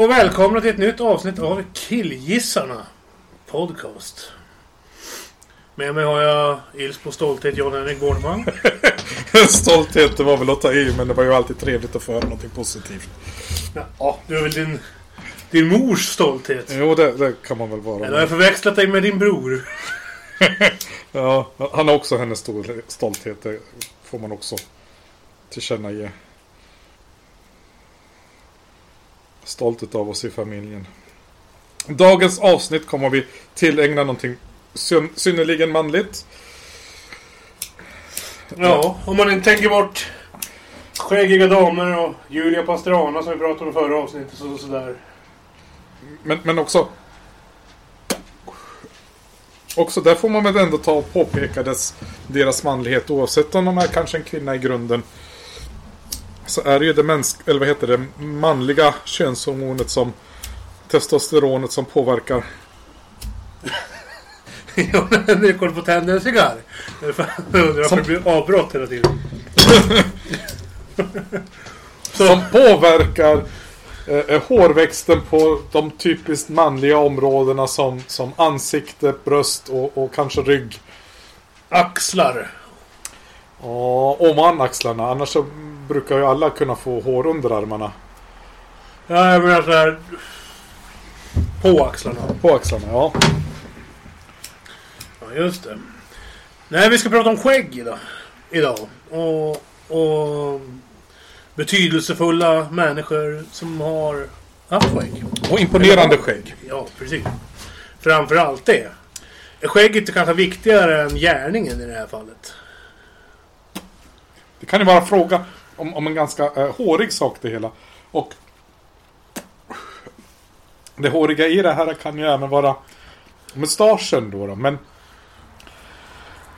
Och välkomna till ett nytt avsnitt av Killgissarna Podcast. Med mig har jag Ilsbo Stolthet John-Henrik Gårdman. Stolthet, det var väl att ta i, men det var ju alltid trevligt att få höra någonting positivt. Ja, du är väl din, din mors stolthet? Jo, det, det kan man väl vara. Eller har jag förväxlat dig med din bror? Ja, han har också hennes stolthet. Det får man också tillkännage. Stolt utav oss i familjen. Dagens avsnitt kommer vi tillägna någonting syn synnerligen manligt. Ja, om man inte tänker bort skäggiga damer och Julia Pastrana som vi pratade om i förra avsnittet. Så, sådär. Men, men också... Också där får man väl ändå ta och påpeka dess, deras manlighet oavsett om de är kanske en kvinna i grunden. Så är det ju det mäns eller vad heter det, manliga könshormonet som testosteronet som påverkar. Ja, men det kollar på tänder en cigarr. Varför det blir avbrott hela tiden. Som påverkar eh, eh, hårväxten på de typiskt manliga områdena som, som ansikte, bröst och, och kanske rygg. Axlar. Ja, och manaxlarna. Annars så brukar ju alla kunna få hår under armarna. Ja, jag menar såhär... På axlarna. På axlarna, ja. Ja, just det. Nej, vi ska prata om skägg idag. idag. Och, och betydelsefulla människor som har haft skägg. Och imponerande skägg. Ja, precis. Framförallt det. Är skägget kanske viktigare än gärningen i det här fallet? Det kan ju vara fråga om, om en ganska eh, hårig sak det hela. Och det håriga i det här kan ju även vara mustaschen då, då. Men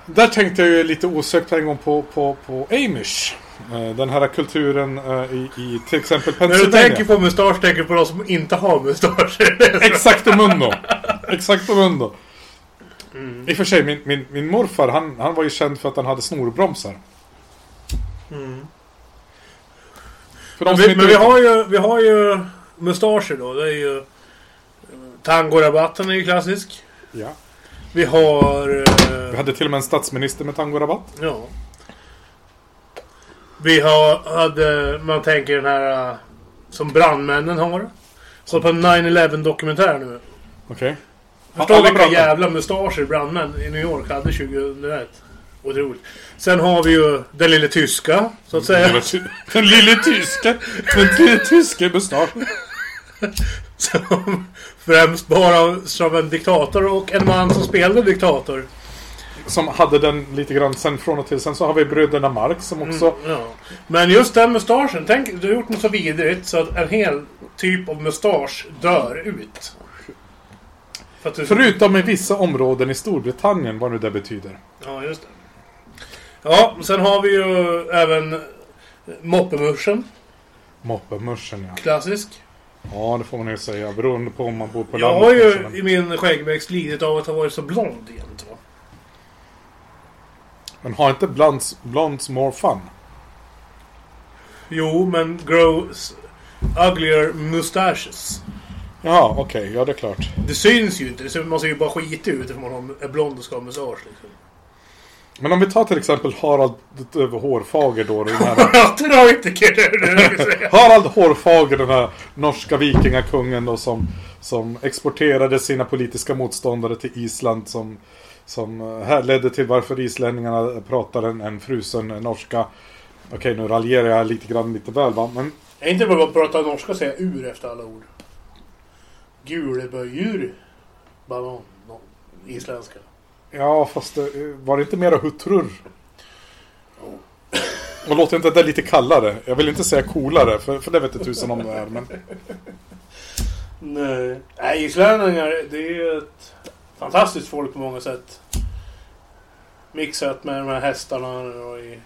där tänkte jag ju lite osökt en gång på, på, på Amish. Eh, Den här kulturen eh, i, i till exempel När du Pennsylvania. tänker på mustasch tänker du på de som inte har mustascher. Exaktamundo. Exaktamundo. I och för sig, min, min, min morfar han, han var ju känd för att han hade snorbromsar. De Men vi, men vi har ju, vi har ju mustascher då. Det är ju... Tangorabatten är ju klassisk. Ja. Vi har... Vi Eh, hade till och med en statsminister med tangorabatt. ja. Vi har, hade, man tänker den här eh, som brandmännen har. Så på en 9-11 dokumentär nu. Okej. Förstå Alla vilka brandmän. jävla mustascher brandmän i New York hade 2001. Otroligt. Sen har vi ju den lille tyska, så att säga. Den lille tyske. Den lille tyske mustasch. Som främst bara som en diktator och en man som spelade diktator. Som hade den lite grann sen från och till. Sen så har vi bröderna Marx som också... Ja. Men just den mustaschen, tänk, du har gjort något så vidrigt så att en hel typ av mustasch dör ut. För du... Förutom i vissa områden i Storbritannien, vad nu det betyder. Ja, just det. Ja, sen har vi ju även moppemuschen. Moppemuschen ja. Klassisk. Ja, det får man ju säga. Beroende på om man bor på Jag landet. har ju kanske, men- i min skäggväxt lidit av att ha varit så blond jämt. va. Men har inte blondes, blondes more fun? Jo, men grows uglier mustaches. Ja, okej. Ja, det är klart. Det syns ju inte. Det ser- Man ser ju bara skitig ut om man har- är blond och ska ha mustasch. Liksom. Men om vi tar till exempel Harald över Hårfager då. Den här. Harald Hårfager, den här norska vikingakungen då som, som exporterade sina politiska motståndare till Island som, som eh, härledde till varför islänningarna pratar en, en frusen norska. Okej, nu raljerar jag lite grann lite väl va, men Jag är inte bara att prata norska och säga ur efter alla ord. Guleböjur. Banan. Isländska. Ja, fast det, var det inte mera huttrur? Och låter inte det lite kallare? Jag vill inte säga coolare, för, för det vet jag tusen om det är. Men Nej. Nej, islänningar det är ju ett fantastiskt folk på många sätt. Mixat med de här hästarna och i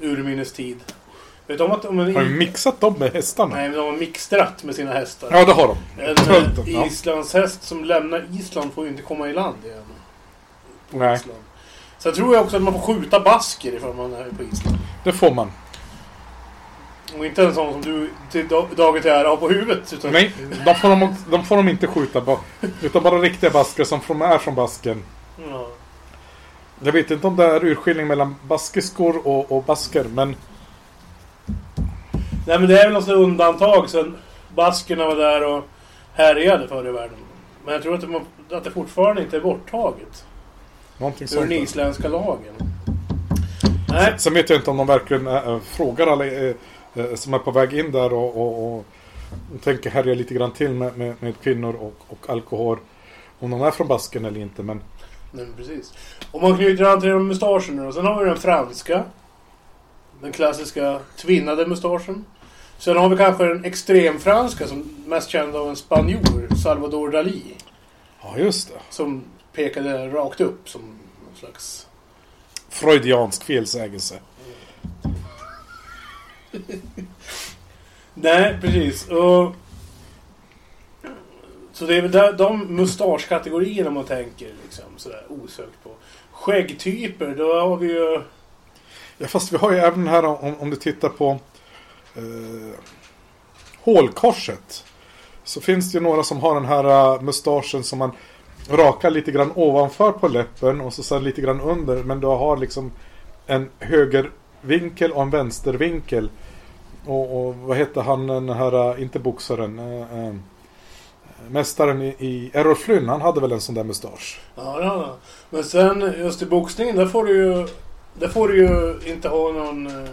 urminnes tid. Vet du om att... Om en, har vi mixat dem med hästarna? nej, men de har mixtrat med sina hästar. Ja, det har de. En eh, ja. islandshäst som lämnar Island får ju inte komma i land igen. På Nej. Island. Sen tror jag också att man får skjuta basker ifall man är på Island. Det får man. Och inte en sån som du till dag- dagen till ära har på huvudet. Utan, Nej, de får de, de, får de inte skjuta på. Utan bara riktiga basker som från, är från basken. Ja. Jag vet inte om det är urskiljning mellan baskiskor och, och basker, men Nej men det är väl något undantag sen baskerna var där och härjade förr i världen. Men jag tror att det, att det fortfarande inte är borttaget. Någonting Ur den isländska lagen. Nej. Sen vet jag inte om de verkligen äh, frågar alla äh, som är på väg in där och, och, och, tänker härja lite grann till med, med, med kvinnor och, och alkohol. Om de är från basken eller inte, men Nej, men precis. Om man knyter an till mustaschen nu då. Sen har vi den franska. Den klassiska tvinnade mustaschen. Sen har vi kanske den extremfranska som mest känd av en spanjor, Salvador Dalí. ja just det. Som pekade rakt upp som någon slags... Freudiansk felsägelse. Nej, precis. Och... Så det är väl där, de mustaschkategorierna man tänker liksom sådär osökt på. Skäggtyper, då har vi ju... Ja, fast vi har ju även här om, om du tittar på eh, hålkorset. Så finns det ju några som har den här uh, mustaschen som man raka lite grann ovanför på läppen och så sen lite grann under. Men du har liksom en högervinkel och en vänstervinkel. Och, och vad heter han den här, äh, inte boxaren, äh, äh, mästaren i, i Errol Flynn, han hade väl en sån där mustasch? Ja, det han. Men sen just i boxningen, där får du ju... Där får du ju inte ha någon, äh,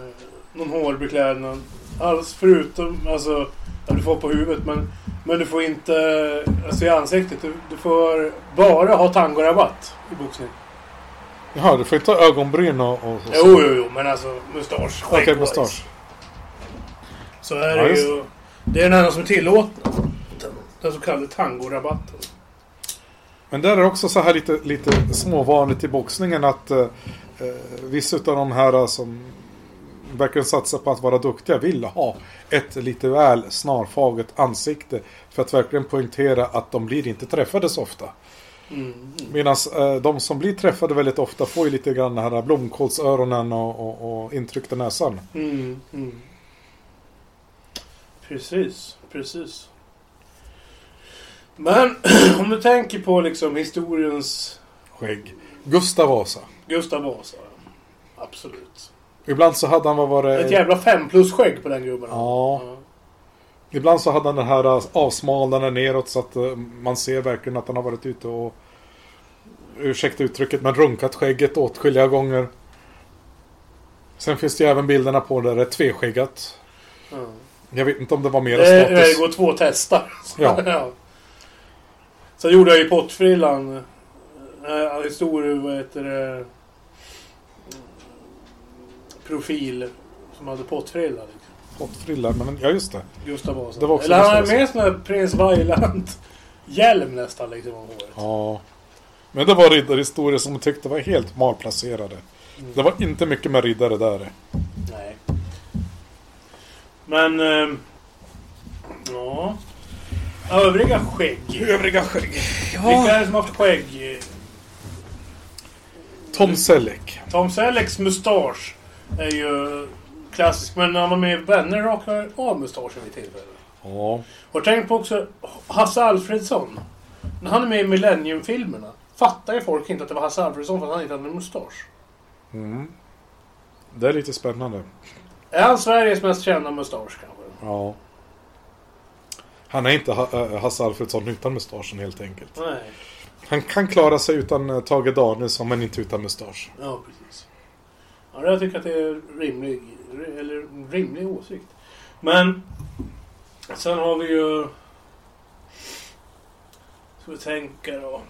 någon hårbeklädnad alls förutom, alltså, ja, du får på huvudet men, men du får inte, alltså i ansiktet, du, du får bara ha tangorabatt i boxning. Jaha, du får inte ha ögonbryn och, och, och så. Jo, jo, jo, men alltså mustasch, Okej, skägg mustasch. Så är Ja, det just ju, det är den enda som är tillåtna. Den, så kallade tangorabatten. Men där är också så här lite, lite småvanligt i boxningen att eh, eh, vissa av de här som verkligen satsar på att vara duktiga vill ha ett lite väl snarfaget ansikte för att verkligen poängtera att de blir inte träffade så ofta. Mm. Medan eh, de som blir träffade väldigt ofta får ju lite grann här blomkålsöronen och, och, och intryckta näsan. Mm, mm. Precis, precis. Men om du tänker på liksom historiens Skägg. Gustav Vasa. Gustav Vasa. Absolut. Ibland så hade han vad var det? Ett jävla fem plus skägg på den gubben. Ja. Ibland så hade han den här äh, avsmalnande neråt så att äh, man ser verkligen att han har varit ute och ursäkta uttrycket men runkat skägget åtskilliga gånger. Sen finns det ju även bilderna på där det är tveskäggat. Ja. Jag vet inte om det var mer Det, det status. går två testar. Ja. Sen gjorde jag ju pottfrillan. Äh, historia, vad heter det? Profil. Som hade pottfrilla. Liksom. Pottfrilla, men ja just det. Gustav Vasa. Det var också Eller han Gustav hade med sån här prins Vailand hjälm nästan liksom om håret. Ja. Men det var riddarhistorier som jag tyckte var helt malplacerade. Mm. Det var inte mycket med riddare där. Nej. Men... ehm, ja. Övriga skägg. Övriga skägg. Vilka är det som har haft skägg? Tom Selleck. Tom Sellecks mustasch är ju klassisk. Men när han var med i Vänner rakade av mustaschen vid tillfälle. Ja. Har tänkt på också Hasse Alfredsson. När han är med i Millennium-filmerna fattar ju folk inte att det var Hasse Alfredsson för att han inte hade mustasch. Mm. Det är lite spännande. Är han Sveriges mest kända mustasch kanske? Ja. Han är inte ha Hasse Alfredsson utan mustaschen helt enkelt. Nej. Han kan klara sig utan äh, Tage Danielsson men inte utan mustasch. Ja, precis. Ja, jag tycker att det är rimlig, eller rimlig åsikt. Men sen har vi ju... Ska vi tänka då.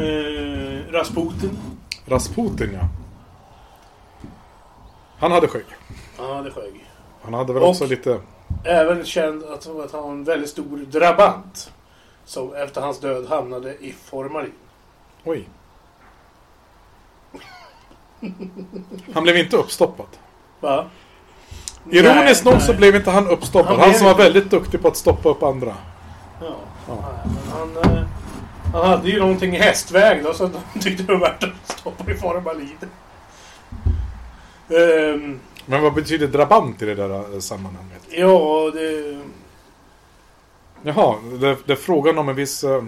Eh, Rasputin. Rasputin ja. Han hade skägg. Han hade skägg. Han hade väl Och- också lite... Även känd att, att han var en väldigt stor drabant. Som efter hans död hamnade i formalin. Oj. Han blev inte uppstoppad. Va? Ironiskt Nej, nog så nej. blev inte han uppstoppad. Han Han, som var inte. väldigt duktig på att stoppa upp andra. Ja. Ja. Nej, men han, eh, han hade ju någonting i hästväg då, så de tyckte det var värt att stoppa i formalin. Ehm, Men vad betyder drabant i det där eh, sammanhanget? Ja, det... Jaha, det, det är frågan om en viss eh,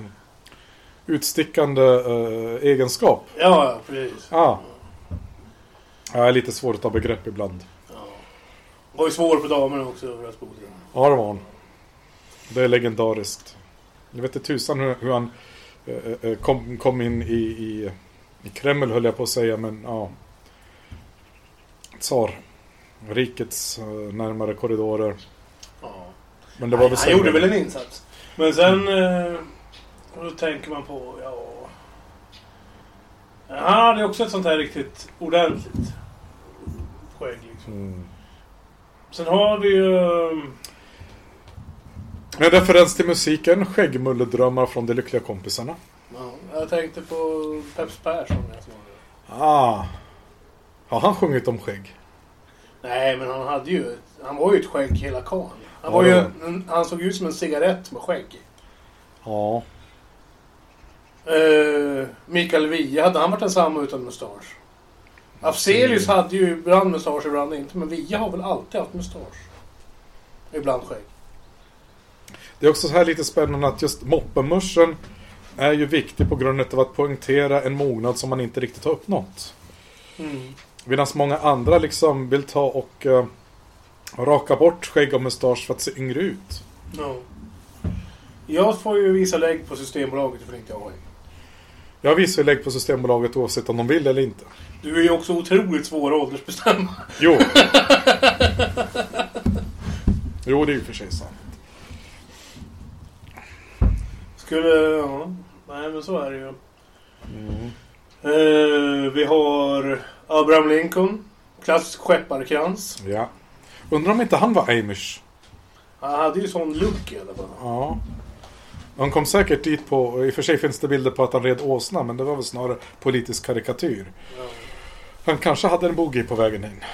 utstickande eh, egenskap. Ja, ja, precis. Ja. Är lite svårt att ta begrepp ibland. Ja. Var ju svår på damerna också, Rasputin. Ja, det var han. Det är legendariskt. Jag vet inte tusan hur, hur han eh, eh, kom, kom in i, i, i Kreml höll jag på att säga, men ja. Tsar. Rikets eh, närmare korridorer. Ja. Men det var väl han gjorde väl en insats. Men sen... Eh, då tänker man på, ja... Han hade också ett sånt här riktigt ordentligt skägg liksom. Mm. Sen har vi ju... eh, En referens till musiken, Skäggmulledrömmar från de lyckliga kompisarna. Ja, jag tänkte på Peps Persson. Det. Ah. Har han sjungit om skägg? Nej, men han hade ju... Han var ju ett skägg hela karln. Han, Ja, var ju, ja. han såg ut som en cigarett med skägg. Ja. Uh, Mikael Wiehe, hade han varit densamma utan mustasch? Afzelius Mm. hade ju ibland mustasch, ibland inte. Men Wiehe har väl alltid haft mustasch? Ibland skägg. Det är också så här lite spännande att just moppemuschen är ju viktig på grund av att poängtera en mognad som man inte riktigt har uppnått. Mm. Medan många andra liksom vill ta och uh, raka bort skägg och mustasch för att se yngre ut. Ja. Jag får ju visa lägg på Systembolaget för inte jag har. Jag visar ju lägg på Systembolaget oavsett om de vill eller inte. Du är ju också otroligt svår att åldersbestämma. Jo. jo, det är ju för sig sant. Skulle... Ja. Nej, men så är det ju. Mm. Eh, vi har Abraham Lincoln. Klassisk skepparkrans. Ja. Undrar om inte han var amish? Han hade ju sån look i alla fall. Ja. Han kom säkert dit på, i och för sig finns det bilder på att han red åsna, men det var väl snarare politisk karikatyr. Ja. Han kanske hade en boogie på vägen in.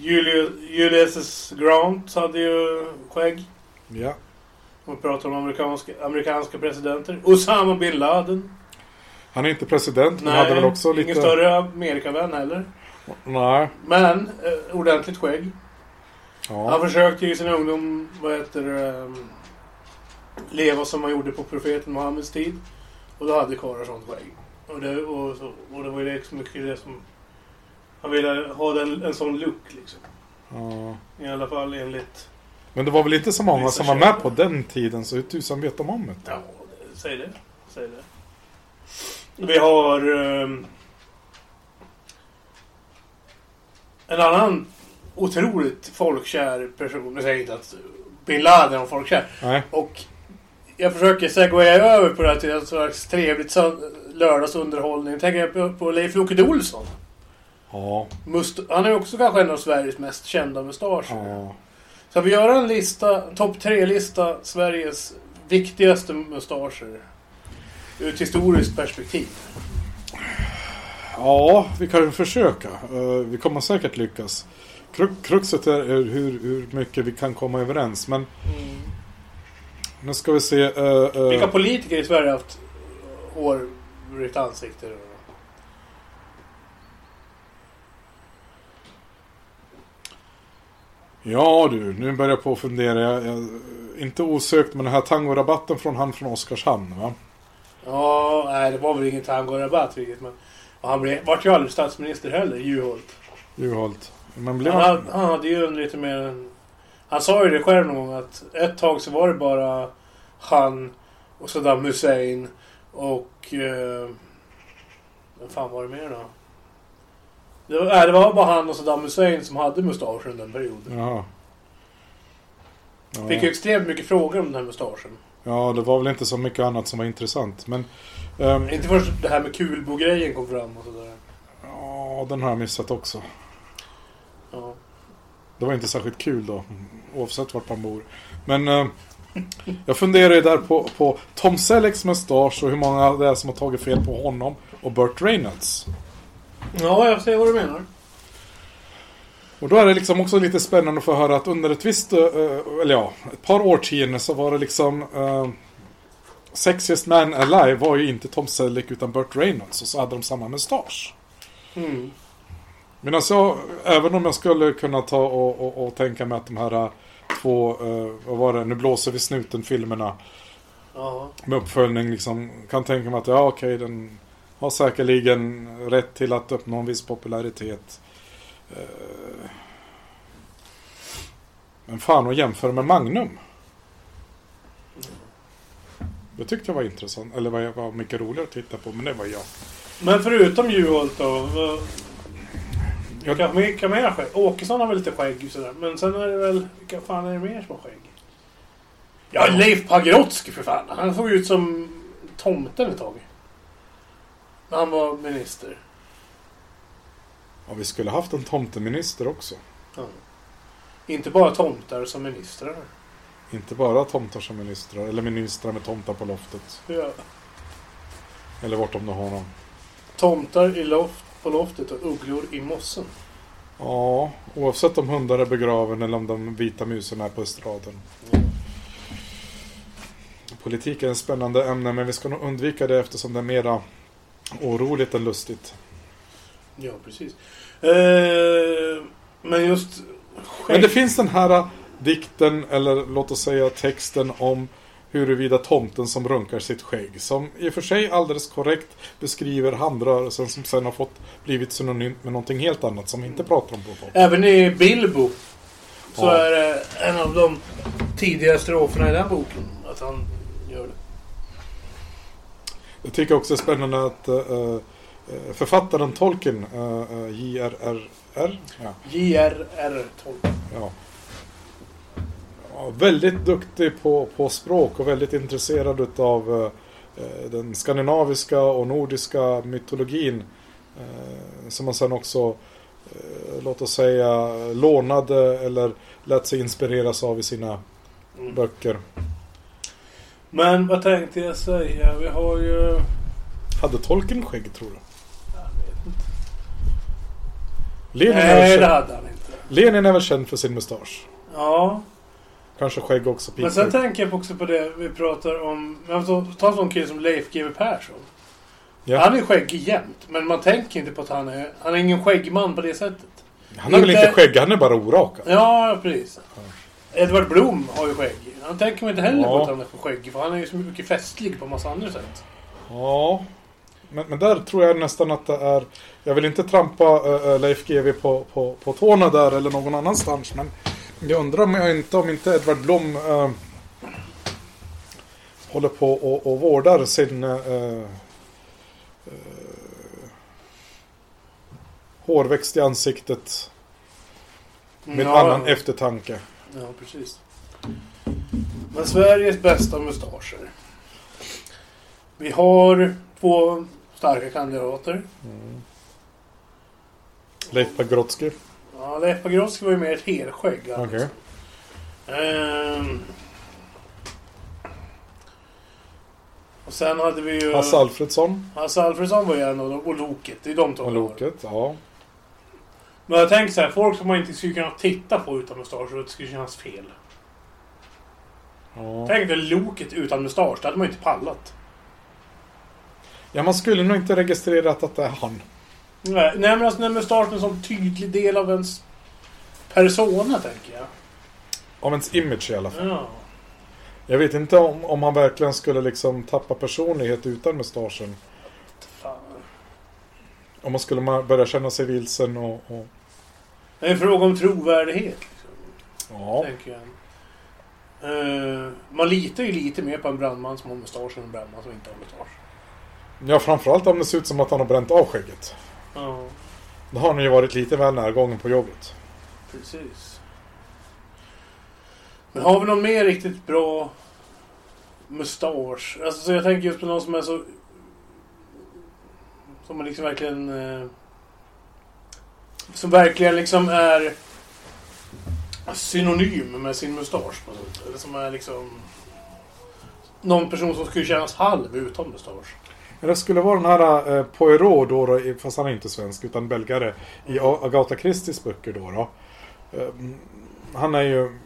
Julius, Julius S. Grant hade ju skägg. Ja. Om vi pratar om amerikanska, amerikanska presidenter. Osama bin Laden. Han är inte president, men hade väl också lite... ingen större Amerikavän heller. Nej. Men eh, ordentligt skägg. Han Ja. försökte ju i sin ungdom, vad heter det, ehm, leva som man gjorde på profeten Muhammeds tid. Och då hade karlar sånt skägg. Och det, och, så, och det var ju liksom mycket det som... Han ville ha den, en sån look liksom. ja. I alla fall enligt... Men det var väl inte så många som var med på den tiden, så hur tusan vet de om det? Ja, säg det. Säg det. Vi har... ehm, en annan otroligt folkkär person. Nu säger jag inte att bin Laden var folkkär. Nej. Och jag försöker segwaya över på det här till ett slags trevligt lördagsunderhållning. Tänker jag på, på Leif Loket Olsson. Ja. Must, han är också kanske en av Sveriges mest kända mustascher. Ja. Ska vi göra en lista, topp tre-lista, Sveriges viktigaste mustascher? Ur ett historiskt perspektiv. Ja, vi kan ju försöka. Eh, vi kommer säkert lyckas. Kru- Kruxet är hur, hur mycket vi kan komma överens. Men nu ska vi se. eh, eh, Vilka politiker i Sverige har haft hårigt ansikte? Ja du, nu börjar jag på att fundera. Jag, jag, inte osökt, men den här tangorabatten från han från Oskarshamn va? Ja, nej det var väl ingen tangorabatt riktigt. Men och han blev, vart ju aldrig statsminister heller, Juholt. Juholt. Men blev Han, han... hade- han hade ju en lite mer... en- Han sa ju det själv någon gång att ett tag så var det bara han och Saddam Hussein och... Eh, vad fan var det mer då? Det var, det var bara han och Saddam Hussein som hade mustasch under den perioden. Jaha. Fick ju Ja. extremt mycket frågor om den här mustaschen. ja, det var väl inte så mycket annat som var intressant. Men... ehm, Inte först det här med kulbo-grejen kom fram och sådär. ja, den har jag missat också. Ja. Det var inte särskilt kul då, oavsett vart man bor. Men eh, jag funderar ju där på, på Tom Sellecks mustasch och hur många det är som har tagit fel på honom och Burt Reynolds. ja, jag ser vad du menar. Och då är det liksom också lite spännande att få höra att under ett visst, eh, eller ja, ett par årtionden så var det liksom uh, Sexiest Man Alive var ju inte Tom Selleck utan Burt Reynolds och så hade de samma mustasch. Mm. Men alltså, även om jag skulle kunna ta och, och, och tänka mig att de här eh, två, eh, vad var det, Nu blåser vi snuten-filmerna Ja. med uppföljning liksom, kan tänka mig att ja okej, den har säkerligen rätt till att uppnå en viss popularitet. Eh, Men fan att jämföra med Magnum. Det tyckte jag var intressant, eller var, var mycket roligare att titta på, men det var jag. Men förutom Juholt då? Vad- Vilka, vilka mer skägg? Åkesson har väl lite skägg sådär. Men sen är det väl... Vilka fan är det mer som har skägg? Ja, Leif Pagrotsky för fan. Han såg ut som tomten ett tag. När han var minister. Ja, vi skulle haft en tomteminister också. Ja. Inte bara tomtar som ministrar. Inte bara tomtar som ministrar, eller ministrar med tomtar på loftet. Ja. Eller vart de nu har dem. Tomtar i loft, på loftet och ugglor i mossen. Ja, oavsett om hundar är begraven eller om de vita musen är på estraden. Politik är en spännande ämne men vi ska nog undvika det eftersom det är mera oroligt än lustigt. Ja, precis. Eh, men just... Men det finns den här dikten, eller låt oss säga texten om huruvida tomten som runkar sitt skägg. Som i och för sig alldeles korrekt beskriver handrörelsen som sen har fått blivit synonymt med någonting helt annat som vi inte pratar om på podden. Även i Bilbo så Ja. är det en av de tidiga stroferna i den boken. Att han gör det. Jag tycker också det är spännande att eh, eh, författaren Tolkien, uh, uh, J.R.R. Ja, J.R.R. Tolkien. ja. Ja, väldigt duktig på, på språk och väldigt intresserad utav eh, den skandinaviska och nordiska mytologin. Eh, som han sen också, eh, låt oss säga, lånade eller lät sig inspireras av i sina Mm. böcker. Men vad tänkte jag säga? Vi har ju... Hade Tolkien skägg tror du? Jag vet inte. Lenin, Nej, det hade han inte. Lenin är väl känd för sin mustasch? Ja, Kanske skägg också. men sen tänker jag också på det vi pratar om. Ta en sån kille som Leif GW Persson. Ja. Han är skäggig jämt, men man tänker inte på att han är... Han är ingen skäggman på det sättet. Han är väl inte- skägg, han är bara orakad. Ja, precis. Edvard Blom har ju skägg. Han tänker man inte heller Ja. på att han är för skäggig, för han är ju så mycket festlig på massa andra sätt. Ja. Men, men där tror jag nästan att det är... Jag vill inte trampa äh, Leif GW på, på, på tårna där eller någon annanstans. Men jag undrar om jag inte, om inte Edvard Blom äh, håller på och, och vårdar sin äh, äh, hårväxt i ansiktet med ja, annan eftertanke. Ja, precis. Men Sveriges bästa mustascher. Vi har två starka kandidater. Leif Pagrotsky. Ja, Leif Pagrotsky var ju mer ett helskägg. alltså. Okej. Ehm. Och sen hade vi ju... Hasse Alfredsson. Hasse Alfredsson var ju en av dem. Och Loket. Det är de två. Och Loket. Ja. Men jag tänker så här, folk som man inte skulle kunna titta på utan mustasch det skulle kännas fel. ja. Tänk dig Loket utan mustasch, det hade man ju inte pallat. Ja, man skulle nog inte registrerat att det är han. Nej, nej men alltså mustaschen är en sån tydlig del av ens persona, tänker jag. Av ens image i alla fall. Ja. Jag vet inte om, om han verkligen skulle liksom tappa personlighet utan mustaschen. Fan. Om man skulle börja känna sig vilsen och... och Det är en fråga om trovärdighet, liksom, ja. tänker jag. Eh, man litar ju lite mer på en brandman som har mustasch än en brandman som inte har mustasch. ja, framförallt om det ser ut som att han har bränt av skägget. Ja, Då har han ju varit lite väl närgången på jobbet. precis. Men har vi någon mer riktigt bra mustasch? Alltså, så jag tänker just på någon som är så... Som man liksom verkligen... Eh, som verkligen liksom är synonym med sin mustasch. Eller som är liksom... Någon person som skulle kännas halv utan mustasch. Men det skulle vara den här eh, Poirot då, då, fast han är inte svensk utan belgare, i Agatha Christies böcker då. då. Eh, han är ju...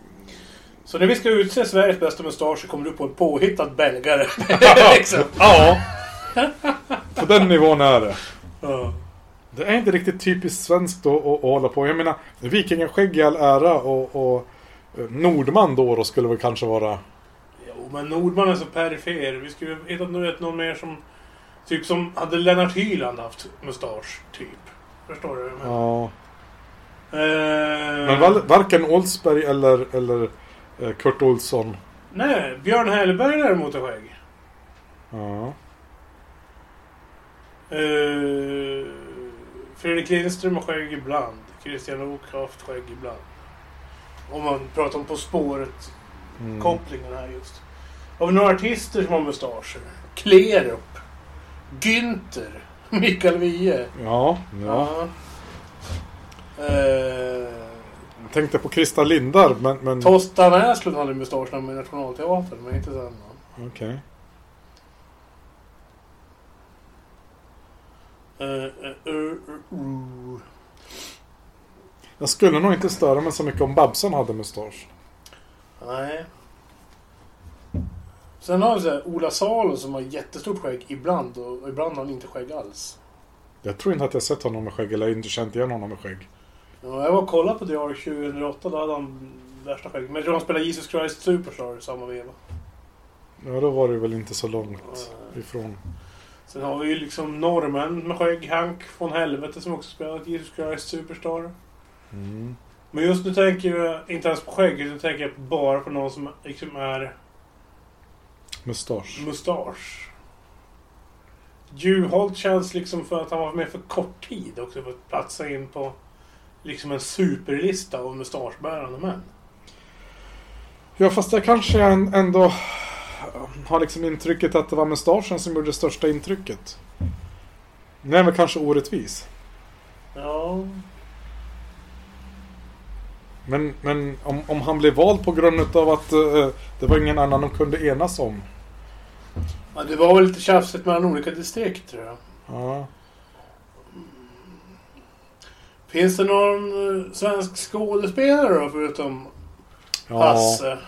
Så när vi ska utse Sveriges bästa mustasch så kommer du på en påhittad belgare. liksom. Ja! På den nivån är det. Ja. Det är inte riktigt typiskt svenskt då att, att hålla på. Jag menar, vikingaskägg i all ära och, och eh, Nordman då, då skulle väl kanske vara... Jo, men Nordman är så perifer. Vi skulle hitta någon mer som... Typ som hade Lennart Hyland haft mustasch, typ. Förstår du? Men, Ja. Eh, Men varken Oldsberg eller, eller eh, Kurt Olsson. Nej, Björn Hellberg däremot har skägg. Ja. Eh, Fredrik Lindström har skägg ibland. Christian Ok har haft skägg ibland. Om man pratar om På spåret-kopplingen här just. Har vi några artister som har mustascher? Klerup. Günther. Mikael Wiehe. Ja, ja. Eh, Jag tänkte på Krista Lindar, men... men... Tosta Näslund hade mustasch när i Nationalteatern, men inte sen. Okej. Eh, uh, uh, uh. Jag skulle nog inte störa mig så mycket om Babson hade mustasch. Nej. Sen har vi så här, Ola Salo som har jättestort skägg ibland och ibland har han inte skägg alls. Jag tror inte att jag sett honom med skägg, eller inte känt igen honom med skägg. Ja, jag var och kollade på The Ark 2008, då hade han värsta skägg. Men jag tror han spelade Jesus Christ Superstar i samma veva. Ja, då var det väl inte så långt ifrån. Sen har vi ju liksom norrmän med skägg, Hank von Helvete som också spelat Jesus Christ Superstar. Mm. Men just nu tänker jag inte ens på skägg, utan tänker jag bara på någon som liksom är Mustasch. mustasch. Juholt känns liksom för att han var med för kort tid också för att platsa in på liksom en superlista av mustaschbärande män. Ja, fast jag kanske ändå har liksom intrycket att det var mustaschen som gjorde det största intrycket. Är väl kanske orättvis. Ja, Men, men om, om han blev vald på grund av att eh, det var ingen annan de kunde enas om. ja det var väl lite tjafsigt mellan olika distrikt tror jag. Ja. Finns det någon eh, svensk skådespelare då förutom Ja, Hasse?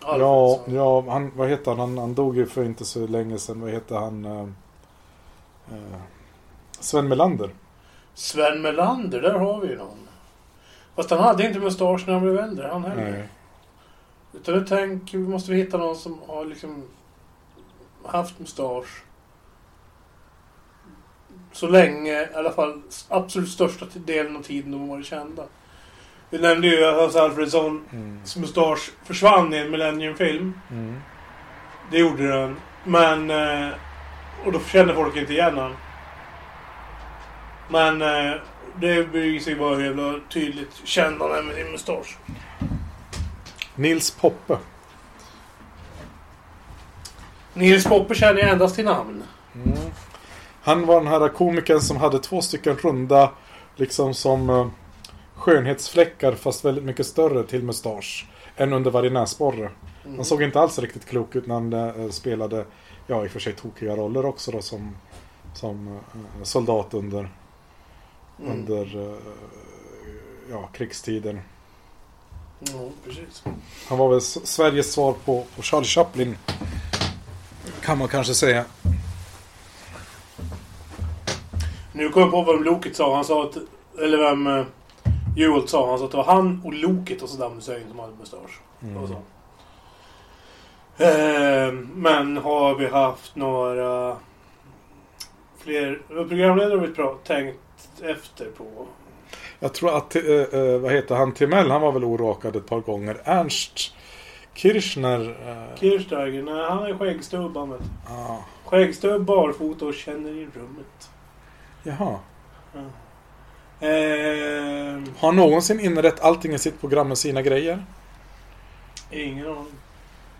ja, ja han, vad heter han? han? Han dog ju för inte så länge sedan. Vad heter han? Eh, Sven Melander. Sven Melander, där har vi någon. Fast han hade inte mustasch när han blev äldre, han heller. Nej. Utan nu tänker vi måste vi hitta någon som har liksom haft mustasch så länge, i alla fall absolut största delen av tiden de varit kända. Vi nämnde ju att Hasse Alfredsons Mm. mustasch försvann i en Millennium-film. Mm. Det gjorde den. Men... eh, Och då kände folk inte igen han. Men eh, det blir sig bara jävla tydligt. Kände han med sin mustasch. Nils Poppe. Nils Poppe känner jag endast till namn. Mm. Han var den här komikern som hade två stycken runda, liksom som eh, skönhetsfläckar fast väldigt mycket större till mustasch. än under varje näsborre. Mm. Han såg inte alls riktigt klok ut när han eh, spelade, ja i och för sig tokiga roller också då som, som eh, soldat under, Mm. under eh, ja, krigstiden. Ja, precis. Han var väl Sveriges svar på, på Charlie Chaplin. Kan man kanske säga. Nu kom jag på vad Loket sa. Han sa att... Eller vem... Uh, Juholt sa. Han sa att det var han och Loket och Saddam Hussein som hade mustasch. Mm. Så. Eh, men har vi haft några fler programledare vi tänkt efter på? Jag tror att, eh, vad heter han, Timell, han var väl orakad ett par gånger. Ernst Kirchner. Eh, Kirchsteiger, nej han är skäggstubb han vet. ah, Skäggstubb, barfota och känner i rummet. jaha. Eh, Har han någonsin inrett allting i sitt program med sina grejer? ingen aning.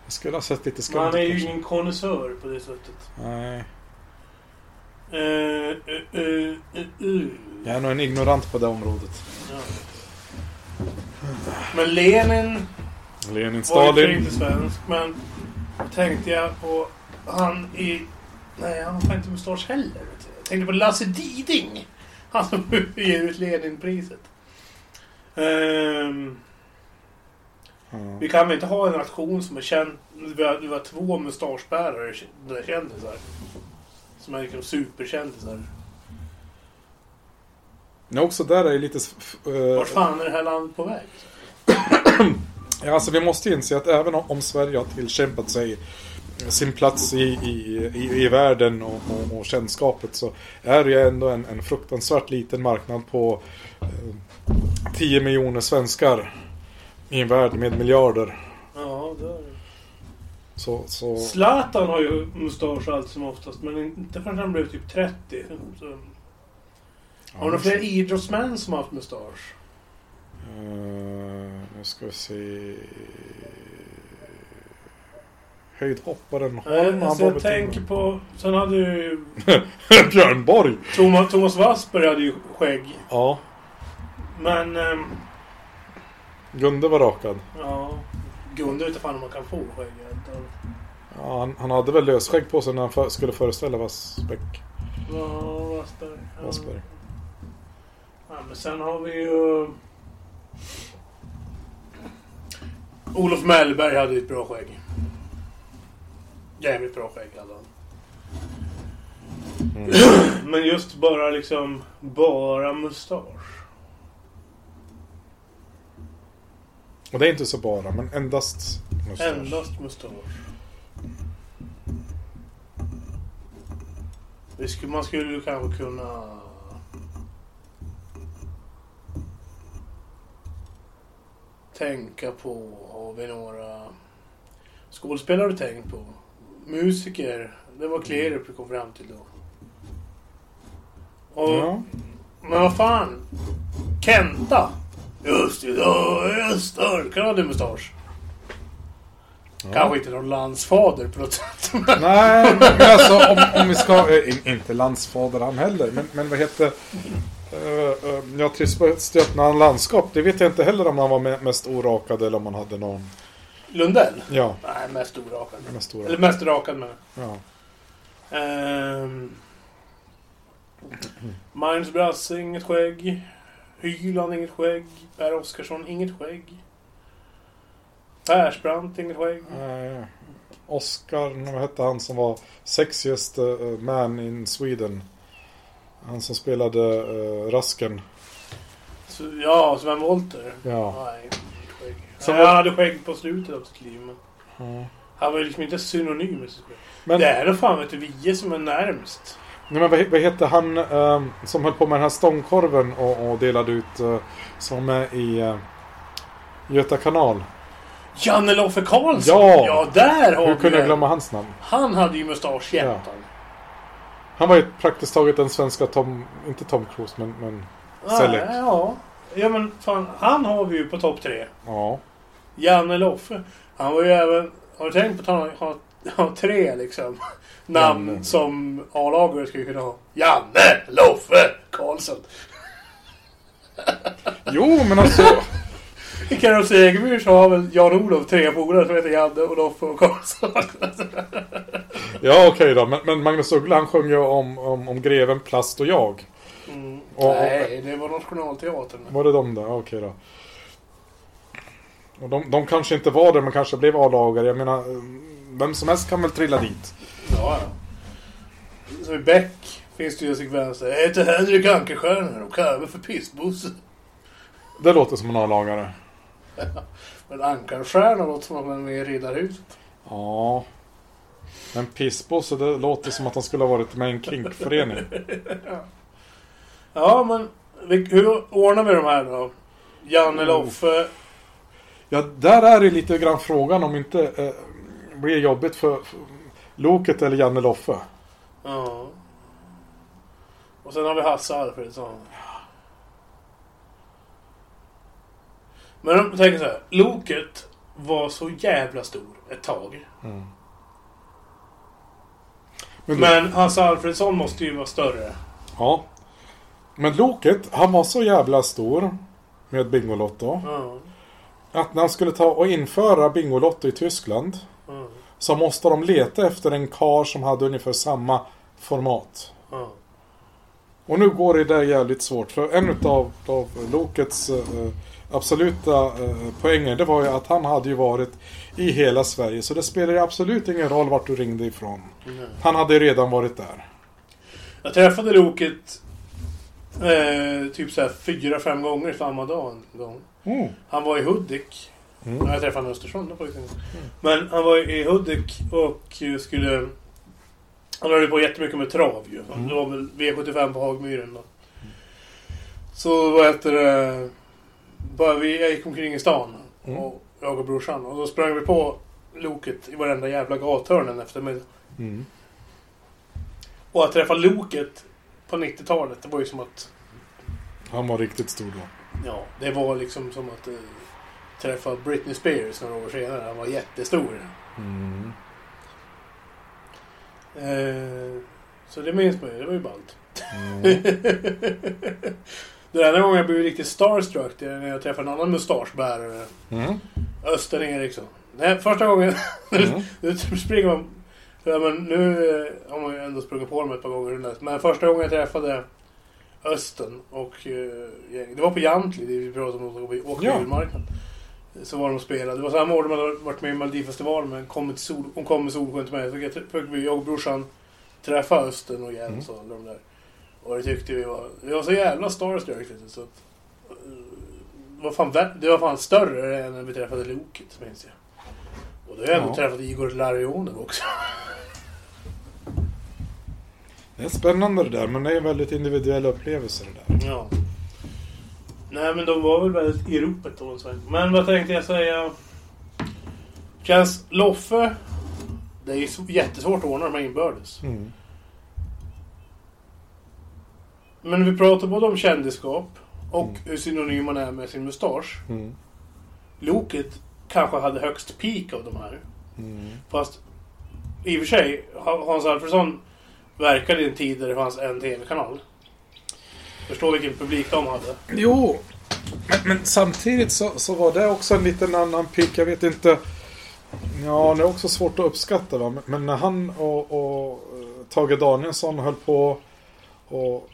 Jag skulle ha sett lite skumt han är ju ingen konnässör på det sättet. Nej, Eh, eh, eh. jag är nog en ignorant på det området. Ja. Men Lenin Lenin var ju Stalin. inte svensk, men tänkte jag på han i... Nej, han har inte mustasch heller. vet. Jag tänkte på Lasse Diding. Han som ger ut Leninpriset. Ehm, Ja. vi kan väl inte ha en nation som är känd... Vi har, vi har två mustaschbärare, kändisar. Som är liksom superkändisar. Ja, också där är det lite... eh, Vart fan är det här landet på väg? Ja, alltså vi måste inse att även om- Sverige har tillkämpat sig sin plats i, i, i, i världen och, och, och kännskapet så är det ju ändå en, en fruktansvärt liten marknad på eh, 10 miljoner svenskar i en värld med miljarder. Ja, det är det. Så, så Zlatan har ju mustasch allt som oftast, men inte förrän han blev typ 30. Så. Har du några fler idrottsmän som har haft mustasch? Eh, nu ska vi se... Höjdhopparen Holm, alltså jag tänker på... Sen hade ju... Björn Borg! Thomas, Thomas Wassberg hade ju skägg. Ja, Men... ehm, Gunde var rakad. ja... Gunde vet inte fan om man kan få skägg. Ja, han, han hade väl lösskägg på sig när han för, skulle föreställa Vassbäck. Ja, Wassberg. Ja. Wassberg. Ja, men sen har vi ju... Olof Mellberg hade ett bra skägg. Jävligt bra skägg hade han. Mm. Men just bara liksom... Bara mustasch. Och det är inte så bara, men endast mustasch. Endast mustasch. Skulle, man skulle ju kanske kunna... Tänka på, har vi några skådespelare du tänkt på? Musiker, det var Klerup vi kom fram till då. Och, Ja. Men vad fan? Kenta! Just ja, just det. Kan hade mustasch. Kanske inte någon landsfader på något sätt. Nej, men alltså om, om vi ska... in- inte landsfader han heller, men, men vad heter... Uh, uh, ja, Tristötna han landskap, det vet jag inte heller om han var me- mest orakad eller om han hade någon... Lundell? Ja, Nej, mest orakad. mest Eller orakad. mest rakad med. Ja. Ehm, Magnus Brasse, inget skägg. Hyland, inget skägg. Per Oscarsson, inget skägg. Persbrandt, inget skägg. Uh, Oscar, vad hette han som var sexiest uh, man in Sweden? Han som spelade uh, Rasken. Så, ja, Sven Wollter. Ja. Nej, inget skägg. Som Nej, var- Han hade skägg på slutet av sitt liv. Men Ja. han var ju liksom inte synonym med sitt skägg. Men, Det är nog fan vet du, vi som är närmst. Nej, men vad, vad heter han ehm, som höll på med den här stångkorven och, och delade ut uh, som är i uh, Göta kanal? Janne Loffe Karlsson! Ja! ja där har Hur vi kunde jag glömma hans namn? Han hade ju mustasch jämt. Ja. Han var ju praktiskt taget den svenska Tom, inte Tom Cruise men, men Selleck. Nej, ja. ja, men fan, han har vi ju på topp tre. ja. Janne Loffe. Han var ju även... Har du tänkt på att han har, har tre liksom namn Janne. som A-lagare skulle kunna ha? Janne Loffe Karlsson. Jo men alltså. I Carro Segemyhr så har väl Jan-Olof tre polare som heter Janne och Loffe och Karlsson. ja okej då. Men, men Magnus Uggla han sjöng ju om, om, om greven Plast och jag. Mm. Och- Nej, det var Nationalteatern. Var det de där? Okej då. Och de, de kanske inte var det men kanske blev A-lagare. Jag menar, vem som helst kan väl trilla dit. Ja, ja. Så i Beck finns det ju en sekvens där. Jag heter Henrik Ankerstjärna och kallar mig för Pissbosse. Det låter som en A-lagare. Men Ankarstjärna låter som att man är med i Riddarhuset. Ja. Men pissbosse, det låter som att han skulle ha varit med i en kinkförening. Ja, men vi- hur ordnar vi de här då? Janne Loffe. Ja, där är det lite grann frågan om inte eh, blir jobbigt för, Loket eller Janne Loffe. Ja. Och sen har vi Hasse Alfredsson. Men om tänker så här. Loket var så jävla stor ett tag. Mm. Men, du- Men Hasse Alfredsson måste ju vara större. Ja. Men Loket, han var så jävla stor med Bingolotto. Ja. Att när han skulle ta och införa Bingolotto i Tyskland. Så måste de leta efter en kar som hade ungefär samma format. Ja. Och nu går det där jävligt svårt. För en av Lokets eh, absoluta eh, poänger det var ju att han hade ju varit i hela Sverige. Så det spelar ju absolut ingen roll vart du ringde ifrån. Nej. Han hade ju redan varit där. Jag träffade Loket Eh, typ så här fyra, fem gånger samma dag. En gång. Mm. Han var i Hudik. Mm. Jag träffade honom i Östersund. faktiskt. Men han var i Hudik och skulle... Han höll på jättemycket med trav ju. Mm. Det var väl V75 på Hagmyren då. Så vad heter det... Bara vi, jag gick omkring i stan. Mm. Och jag och brorsan. Och då sprang vi på Loket i varenda jävla gathörnen efter mig. Mm. Och att träffa Loket på 90-talet, det var ju som att... Han var riktigt stor då. Ja, det var liksom som att träffa Britney Spears några år senare. Han var jättestor. Mm. Eh, så det minns man ju. Det var ju ballt. Mm. Den enda gången jag blev riktigt starstruck det är när jag träffade en annan mustaschbärare. Mm. Östen Eriksson. Nej, första gången... Mm. nu springer man... Ja, men nu eh, har man ju ändå sprungit på dem ett par gånger. Men första gången jag träffade Östen och gäng- Det var på Jantli, det vi pratade om Ja. ja. julmarknaden. Så var de och spelade. Det var samma år de hade varit med i Melodifestivalen men kom till sol, hon kom med Solsken till mig. Så jag, och brorsan träffa Östen och Jens och alla de där. Och det tyckte vi var... Vi var så jävla starstruck så att, eh, det, var fan, det var fan större än när vi träffade Loket minns jag. Och då har jag ändå Ja. träffat Igor Larionov också. Det är spännande det där, men det är en väldigt individuell upplevelse det där. Ja. Nej men de var väl väldigt i ropet då. Men vad tänkte jag säga? Känns Loffe... Det är ju jättesvårt att ordna de här inbördes. Mm. Men vi pratar både om kändisskap och Mm. hur synonym man är med sin mustasch. Mm. Loket kanske hade högst peak av de här. Mm. Fast i och för sig, Ha- Hans Alfredsson verkade i en tid där det fanns en TV-kanal. Förstå vilken publik de hade. Jo, men, men samtidigt så, så var det också en liten annan pick. Jag vet inte. Ja, det är också svårt att uppskatta. Va? Men, men när han och, och eh, Tage Danielsson höll på och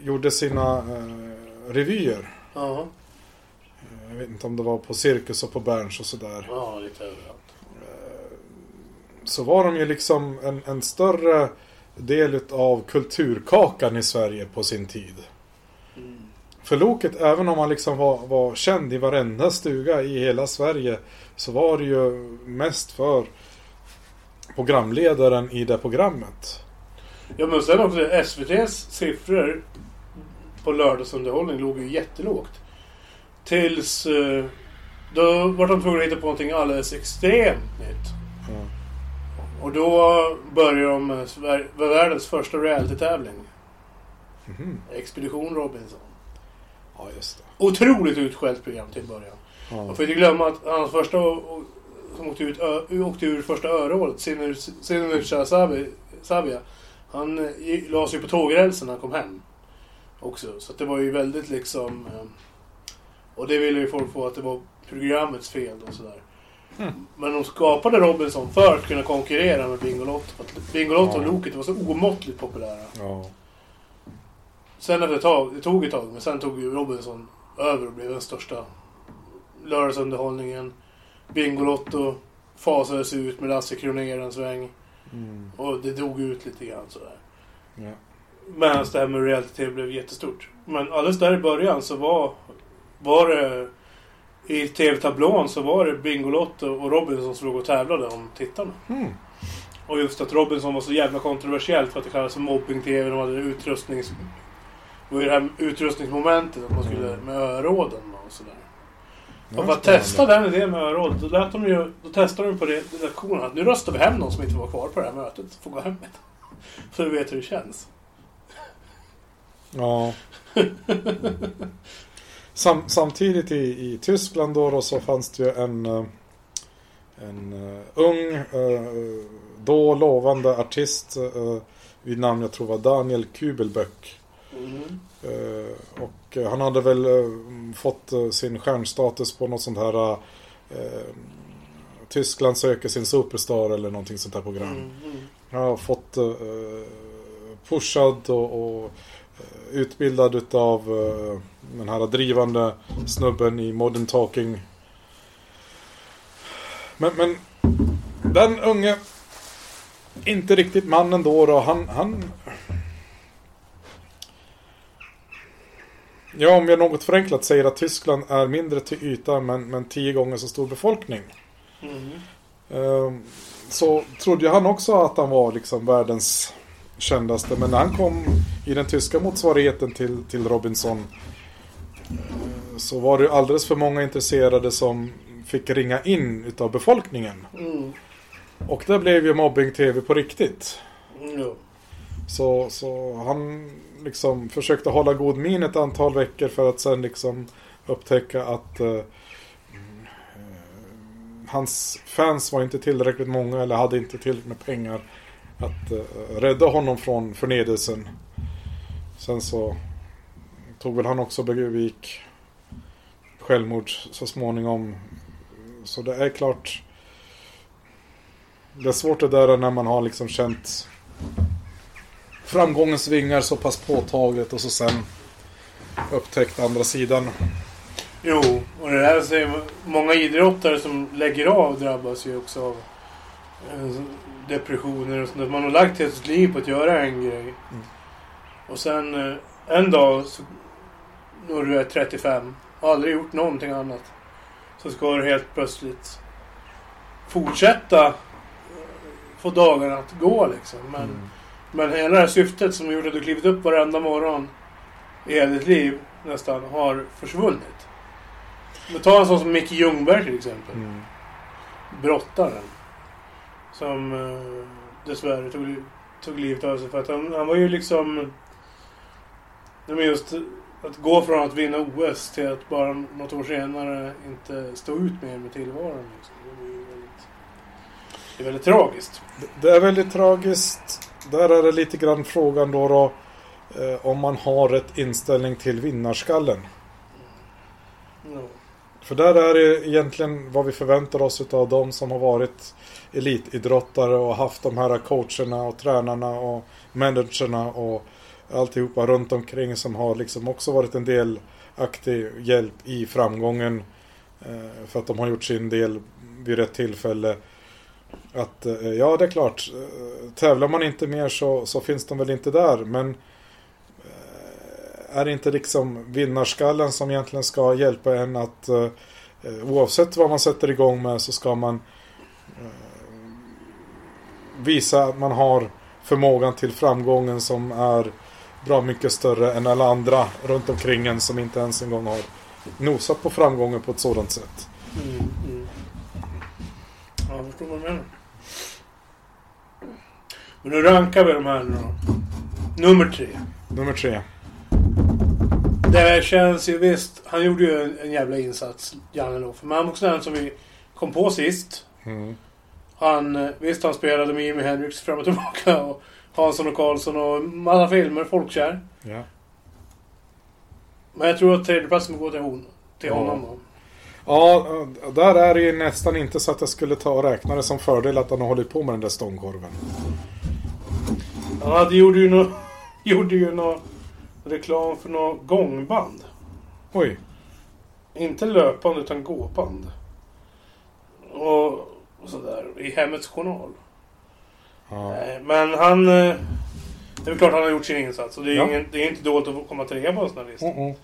gjorde sina eh, revyer. Ja, Jag vet inte om det var på Cirkus och på Berns och sådär. ja lite överallt. Så var de ju liksom en, en större del av kulturkakan i Sverige på sin tid. Mm. För Loket, även om han liksom var, var känd i varenda stuga i hela Sverige så var det ju mest för programledaren i det programmet. Ja men sen också SVTs siffror på lördagsunderhållning låg ju jättelågt. Tills... Eh, då var de tvungna att hitta på någonting alldeles extremt nytt. Och då började de med världens första realitytävling. Mhm. Expedition Robinson. ja, just det. Otroligt utskällt program till början. Ja. Man får inte glömma att hans första som åkte, ut, åkte ur första örådet, Sinucha Savia, han eh, la sig på tågrälsen när han kom hem. Också. Så det var ju väldigt liksom... eh, Och det ville ju folk få att det var programmets fel och sådär. Mm. Men de skapade Robinson för att kunna konkurrera med Bingolotto. Bingolotto och Ja. Loket var så omåttligt populära. Ja. Sen efter ett tag, det tog ett tag, men sen tog ju Robinson över och blev den största lördagsunderhållningen. Bingolotto fasades ut med Lasse Kronér en sväng. Mm. Och det dog ut lite grann sådär. ja. Medan det här med reality-tv blev jättestort. Men alldeles där i början så var, var det... I tv-tablån så var det Bingolotto och Robinson som låg och tävlade om tittarna. Mm. Och just att Robinson var så jävla kontroversiellt för att det kallas för mobbing-tv. De hade utrustnings... Det var ju det här utrustningsmomentet att man skulle med öråden och sådär. Och för att testa den idén med örådet, då, lät de ju, då testade de på det- redaktionen att nu röstar vi hem någon som inte var kvar på det här mötet. Får gå hem med Så du vet hur det känns. Ja. Sam, samtidigt i, i Tyskland då, då så fanns det ju en, eh, en eh, ung, eh, då lovande artist vid namn, jag tror var Daniel Kübelböck. Mm. Och han hade väl fått sin stjärnstatus på något sånt här Tyskland söker sin superstar eller någonting sånt här program. Mm. Mm. Han har fått eh, pushad och, och utbildad utav eh, den här drivande snubben i Modern Talking. Men, men den unge, inte riktigt mannen då, då han, han Ja, om jag något förenklat säger att Tyskland är mindre till yta men, men tio gånger så stor befolkning. Mm. Ehm, så trodde han också att han var liksom världens kändaste. Men när han kom i den tyska motsvarigheten till, till Robinson eh, så var det alldeles för många intresserade som fick ringa in utav befolkningen. Mm. Och det blev ju mobbing-tv på riktigt. Jo. Så, så han liksom försökte hålla god min ett antal veckor för att sen liksom upptäcka att eh, mm, eh, hans fans var inte tillräckligt många eller hade inte tillräckligt med pengar att eh, rädda honom från förnedelsen. Sen så tog väl han också begick självmord så småningom. Så det är klart det är svårt det där när man har liksom känt framgångens vingar så pass påtagligt och så sen upptäckt andra sidan. Jo, och det här säger många idrottare som lägger av drabbas ju också av depressioner och sånt. Man har lagt hela sitt liv på att göra en grej. Och sen eh, en dag så, när du är 35 har aldrig gjort någonting annat. Så ska du helt plötsligt fortsätta eh, få dagarna att gå liksom. Men, Mm. men hela det här syftet som gjort att du klivit upp varenda morgon i hela ditt liv nästan har försvunnit. Men ta en sån som Micke Ljungberg till exempel. Mm. Brottaren. Som eh, dessvärre tog, tog livet av sig för att han, han var ju liksom... Nej, men just att gå från att vinna OS till att bara något år senare inte stå ut mer med tillvaron. Liksom. Det, är väldigt, det är väldigt tragiskt. Det är väldigt tragiskt. Där är det lite grann frågan då, då eh, om man har rätt inställning till vinnarskallen. Ja. För där är det egentligen vad vi förväntar oss av de som har varit elitidrottare och haft de här coacherna och tränarna och managerna och alltihopa runt omkring som har liksom också varit en delaktig hjälp i framgången eh, för att de har gjort sin del vid rätt tillfälle. Att eh, ja, det är klart, eh, tävlar man inte mer så, så finns de väl inte där men eh, är det inte liksom vinnarskallen som egentligen ska hjälpa en att eh, oavsett vad man sätter igång med så ska man eh, visa att man har förmågan till framgången som är bra mycket större än alla andra runt omkring en som inte ens en gång har nosat på framgången på ett sådant sätt. Mm, mm. Ja, jag förstår vad du menar. Men nu rankar vi de här nu då. Nummer tre. Nummer tre. Det känns ju visst. Han gjorde ju en, en jävla insats, Janne Loffe. Men han var också den som vi kom på sist. Mm. Han, eh, visst han spelade med Jimi Hendrix fram och tillbaka. Och Hansson och Karlsson och massa filmer, folkkär. Ja. Men jag tror att tredjeplatsen går till, hon, till Ja. honom då. Ja, där är det ju nästan inte så att jag skulle ta och räkna det som fördel att han har hållit på med den där stångkorven. Han hade, gjorde ju nå gjorde ju nå reklam för något gångband. Oj. Inte löpande utan gåband. Och sådär. I Hemmets Journal. Ja. Nej, Men han... eh, Det är klart han har gjort sin insats. Och det är, Ja. ingen, det är inte dåligt att komma trea på en sån här lista. Mm -mm.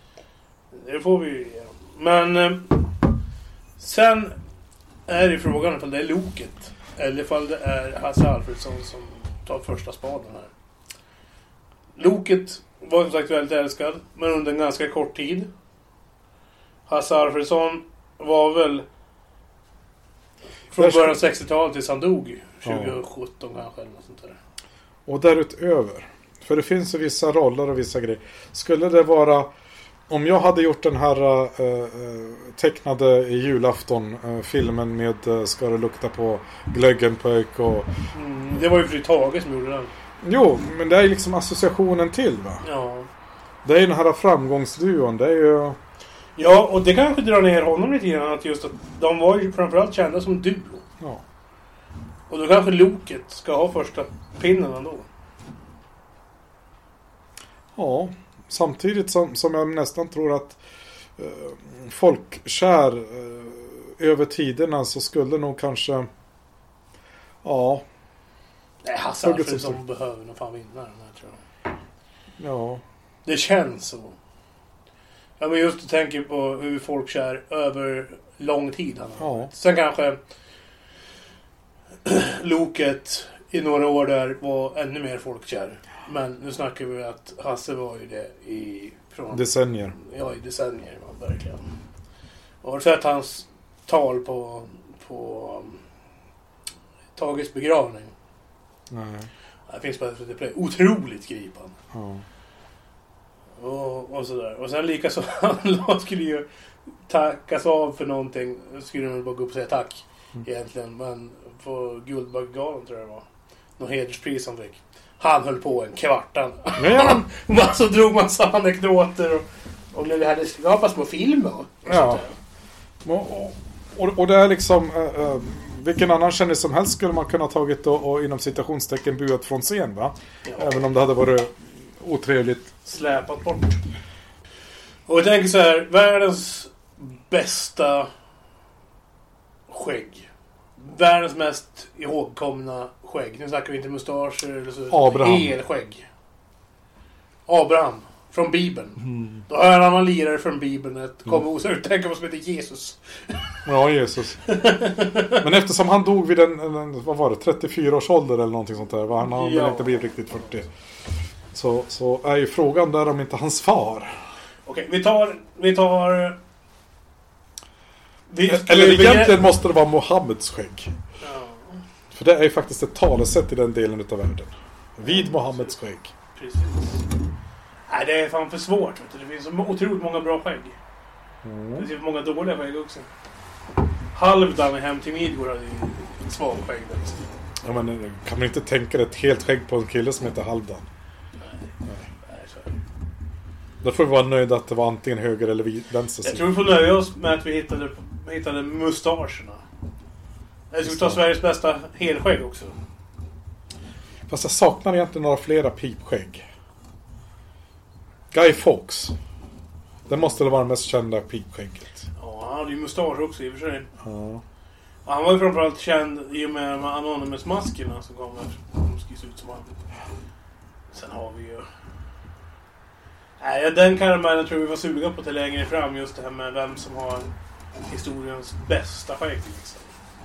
Det får vi ju ge dem. Men... eh, Sen är det frågan ifall det är Loket. Eller ifall det är Hasse Alfredsson som tar första spaden här. Loket var som sagt väldigt älskad. Men under en ganska kort tid. Hasse Alfredsson var väl... Från början av 60-talet tills han dog. Ja. 2017 kanske eller något sånt där. Och därutöver. För det finns ju vissa roller och vissa grejer. Skulle det vara... Om jag hade gjort den här äh, tecknade julafton-filmen med äh, Ska det lukta på glöggenpöjk och... Mm, det var ju fru Tage som gjorde den. Jo, men det är liksom associationen till va? Ja. Det är ju den här framgångsduon. Det är ju... Ja, och det kanske drar ner honom lite grann. Att just att de var ju framförallt kända som duo. Ja. Och då kanske Loket ska ha första pinnen ändå. Ja, samtidigt som, som jag nästan tror att eh, folkkär eh, över tiderna så skulle nog kanske... Ja, Nej, Hasse som Alfredsson behöver nog fan vinna den här tror jag. ja. Det känns så. Ja men just du tänker på hur folk kär över lång tid. Han har Ja. Sen kanske Loket i några år där var ännu mer folkkär. Men nu snackar vi att Hasse var ju det i... Från, Decennier. ja, i decennier. Ja, verkligen. Och har du sett hans tal på, på um, Tages begravning? Nej. Det finns på SVT Play. Otroligt gripande. Ja. Och, och sådär. Och sen likaså, han skulle ju tackas av för någonting. Skulle de bara gå upp och säga tack. Mm. Egentligen. Men på Guldbaggegalan tror jag det var. Något hederspris han fick. Han höll på en kvartan. Men, Man så drog massa anekdoter och, och när vi hade skapat små filmer. Och Ja. och, och, och det är liksom... eh, eh, vilken annan kändis som helst skulle man kunna tagit och, och inom citationstecken buat från scen va? Ja. Även om det hade varit otrevligt. Släpat bort. Och jag tänker så här. Världens bästa skägg. Världens mest ihågkomna skägg. Nu snackar vi inte mustascher eller så. Abraham. Helskägg. Abraham. Från Bibeln. Då hör han man lirare från Bibeln. Ett kommer osökt tänka på som heter Jesus. Ja, Jesus. Men eftersom han dog vid en, en vad var det, 34 års ålder eller någonting sånt där. Va? Han har Ja. inte blivit riktigt 40. Så, så är ju frågan där om inte hans far. Okej, vi tar... Vi tar... Vi, Eller vi- egentligen måste det vara Mohammeds skägg. Ja, För det är ju faktiskt ett talesätt i den delen utav världen. Vid Mohammeds skägg. precis. Nej, det är fan för svårt. Det finns så otroligt många bra skägg. Mm. Det finns många dåliga skägg också. Halvdan Hem till Midgård hade ju ett svagt skägg. Ja, men eh, kan man inte tänka dig ett helt skägg på en kille som heter Halvdan? Nej, är det. Då får vi vara nöjda att det var antingen höger eller vänster Jag sida. tror vi får nöja oss med att vi hittade, hittade mustascherna. Jag vi ta Sveriges bästa helskägg också. Fast jag saknar egentligen några flera pipskägg. Guy Fawkes. Det måste väl vara det mest kända pipskägget. Ja, han hade ju mustasch också i och för sig. Ja. Han var ju framförallt känd i och med Anonymous-maskerna som kom efter. De skulle se ut som han. Sen har vi ju... Nej, den karamellen tror vi var suga på till längre fram. Just det här med vem som har historiens bästa skägg. Liksom.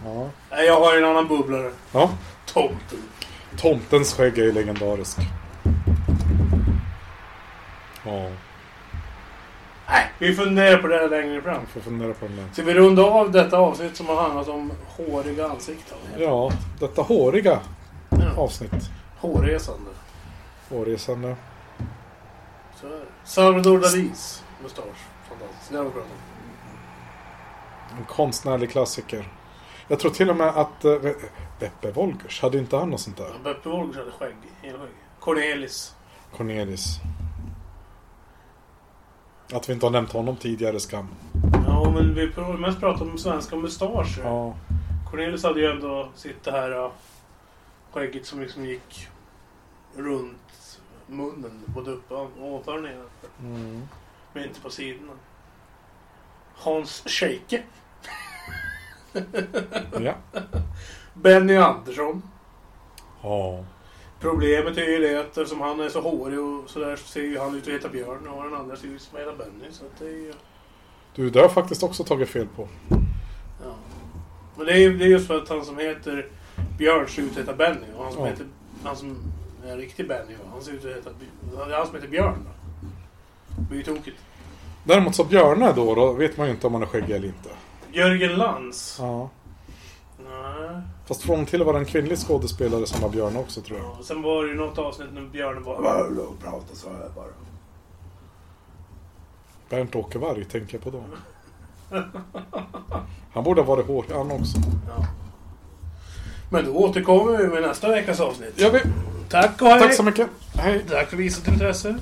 Ja. Nej, jag har en annan bubblare. ja. Tomten. Tomtens skägg är ju legendarisk. Ja, Nej, vi funderar på det här längre fram. får fundera på där. Ska vi runda av detta avsnitt som har handlat om håriga ansikten? Ja, detta håriga Ja. avsnitt. Hårresande. Hårresande. Så är det. Salvador Dalis mustasch. Fantastiskt. Det har vi pratat om. En konstnärlig klassiker. Jag tror till och med att uh, Beppe Wolgers, hade inte han något sånt där? Beppe Wolgers hade skägg. Helskägg. Cornelis. Cornelis. Att vi inte har nämnt honom tidigare skam. Ja, men vi mest pratat om svenska mustascher. Ja, Cornelis hade ju ändå sitt det här uh, skägget som liksom gick runt munnen. Både uppe och ovanför och mm. Men inte på sidorna. Hans Scheike. ja. Benny Andersson. ja. Problemet är ju det att eftersom han är så hårig och sådär så ser ju han ut att heta Björn och den andra ser ut som heta Benny. Så det är ju... Du, det har jag faktiskt också tagit fel på. Ja. Men det är, det är just för att han som heter Björn ser ut att heta Benny. Och han som, Ja. heter, han som är riktig Benny, han ser ut att heta... Det är han som heter Björn då. Det blir ju tokigt. Däremot så Björne då, då vet man ju inte om han är skäggig eller inte. Jörgen Lantz. Ja. Nej. Fast från till var det en kvinnlig skådespelare som var Björne också tror jag. Ja, sen var det ju något avsnitt när Björn bara... Prata så här bara. Bernt-Åke Varg tänker jag på då. Han borde ha varit hårig han också. Ja. Men då återkommer vi med nästa veckas avsnitt. Ja, vi, Tack och hej! tack så mycket. Hej. Tack för visat intresse.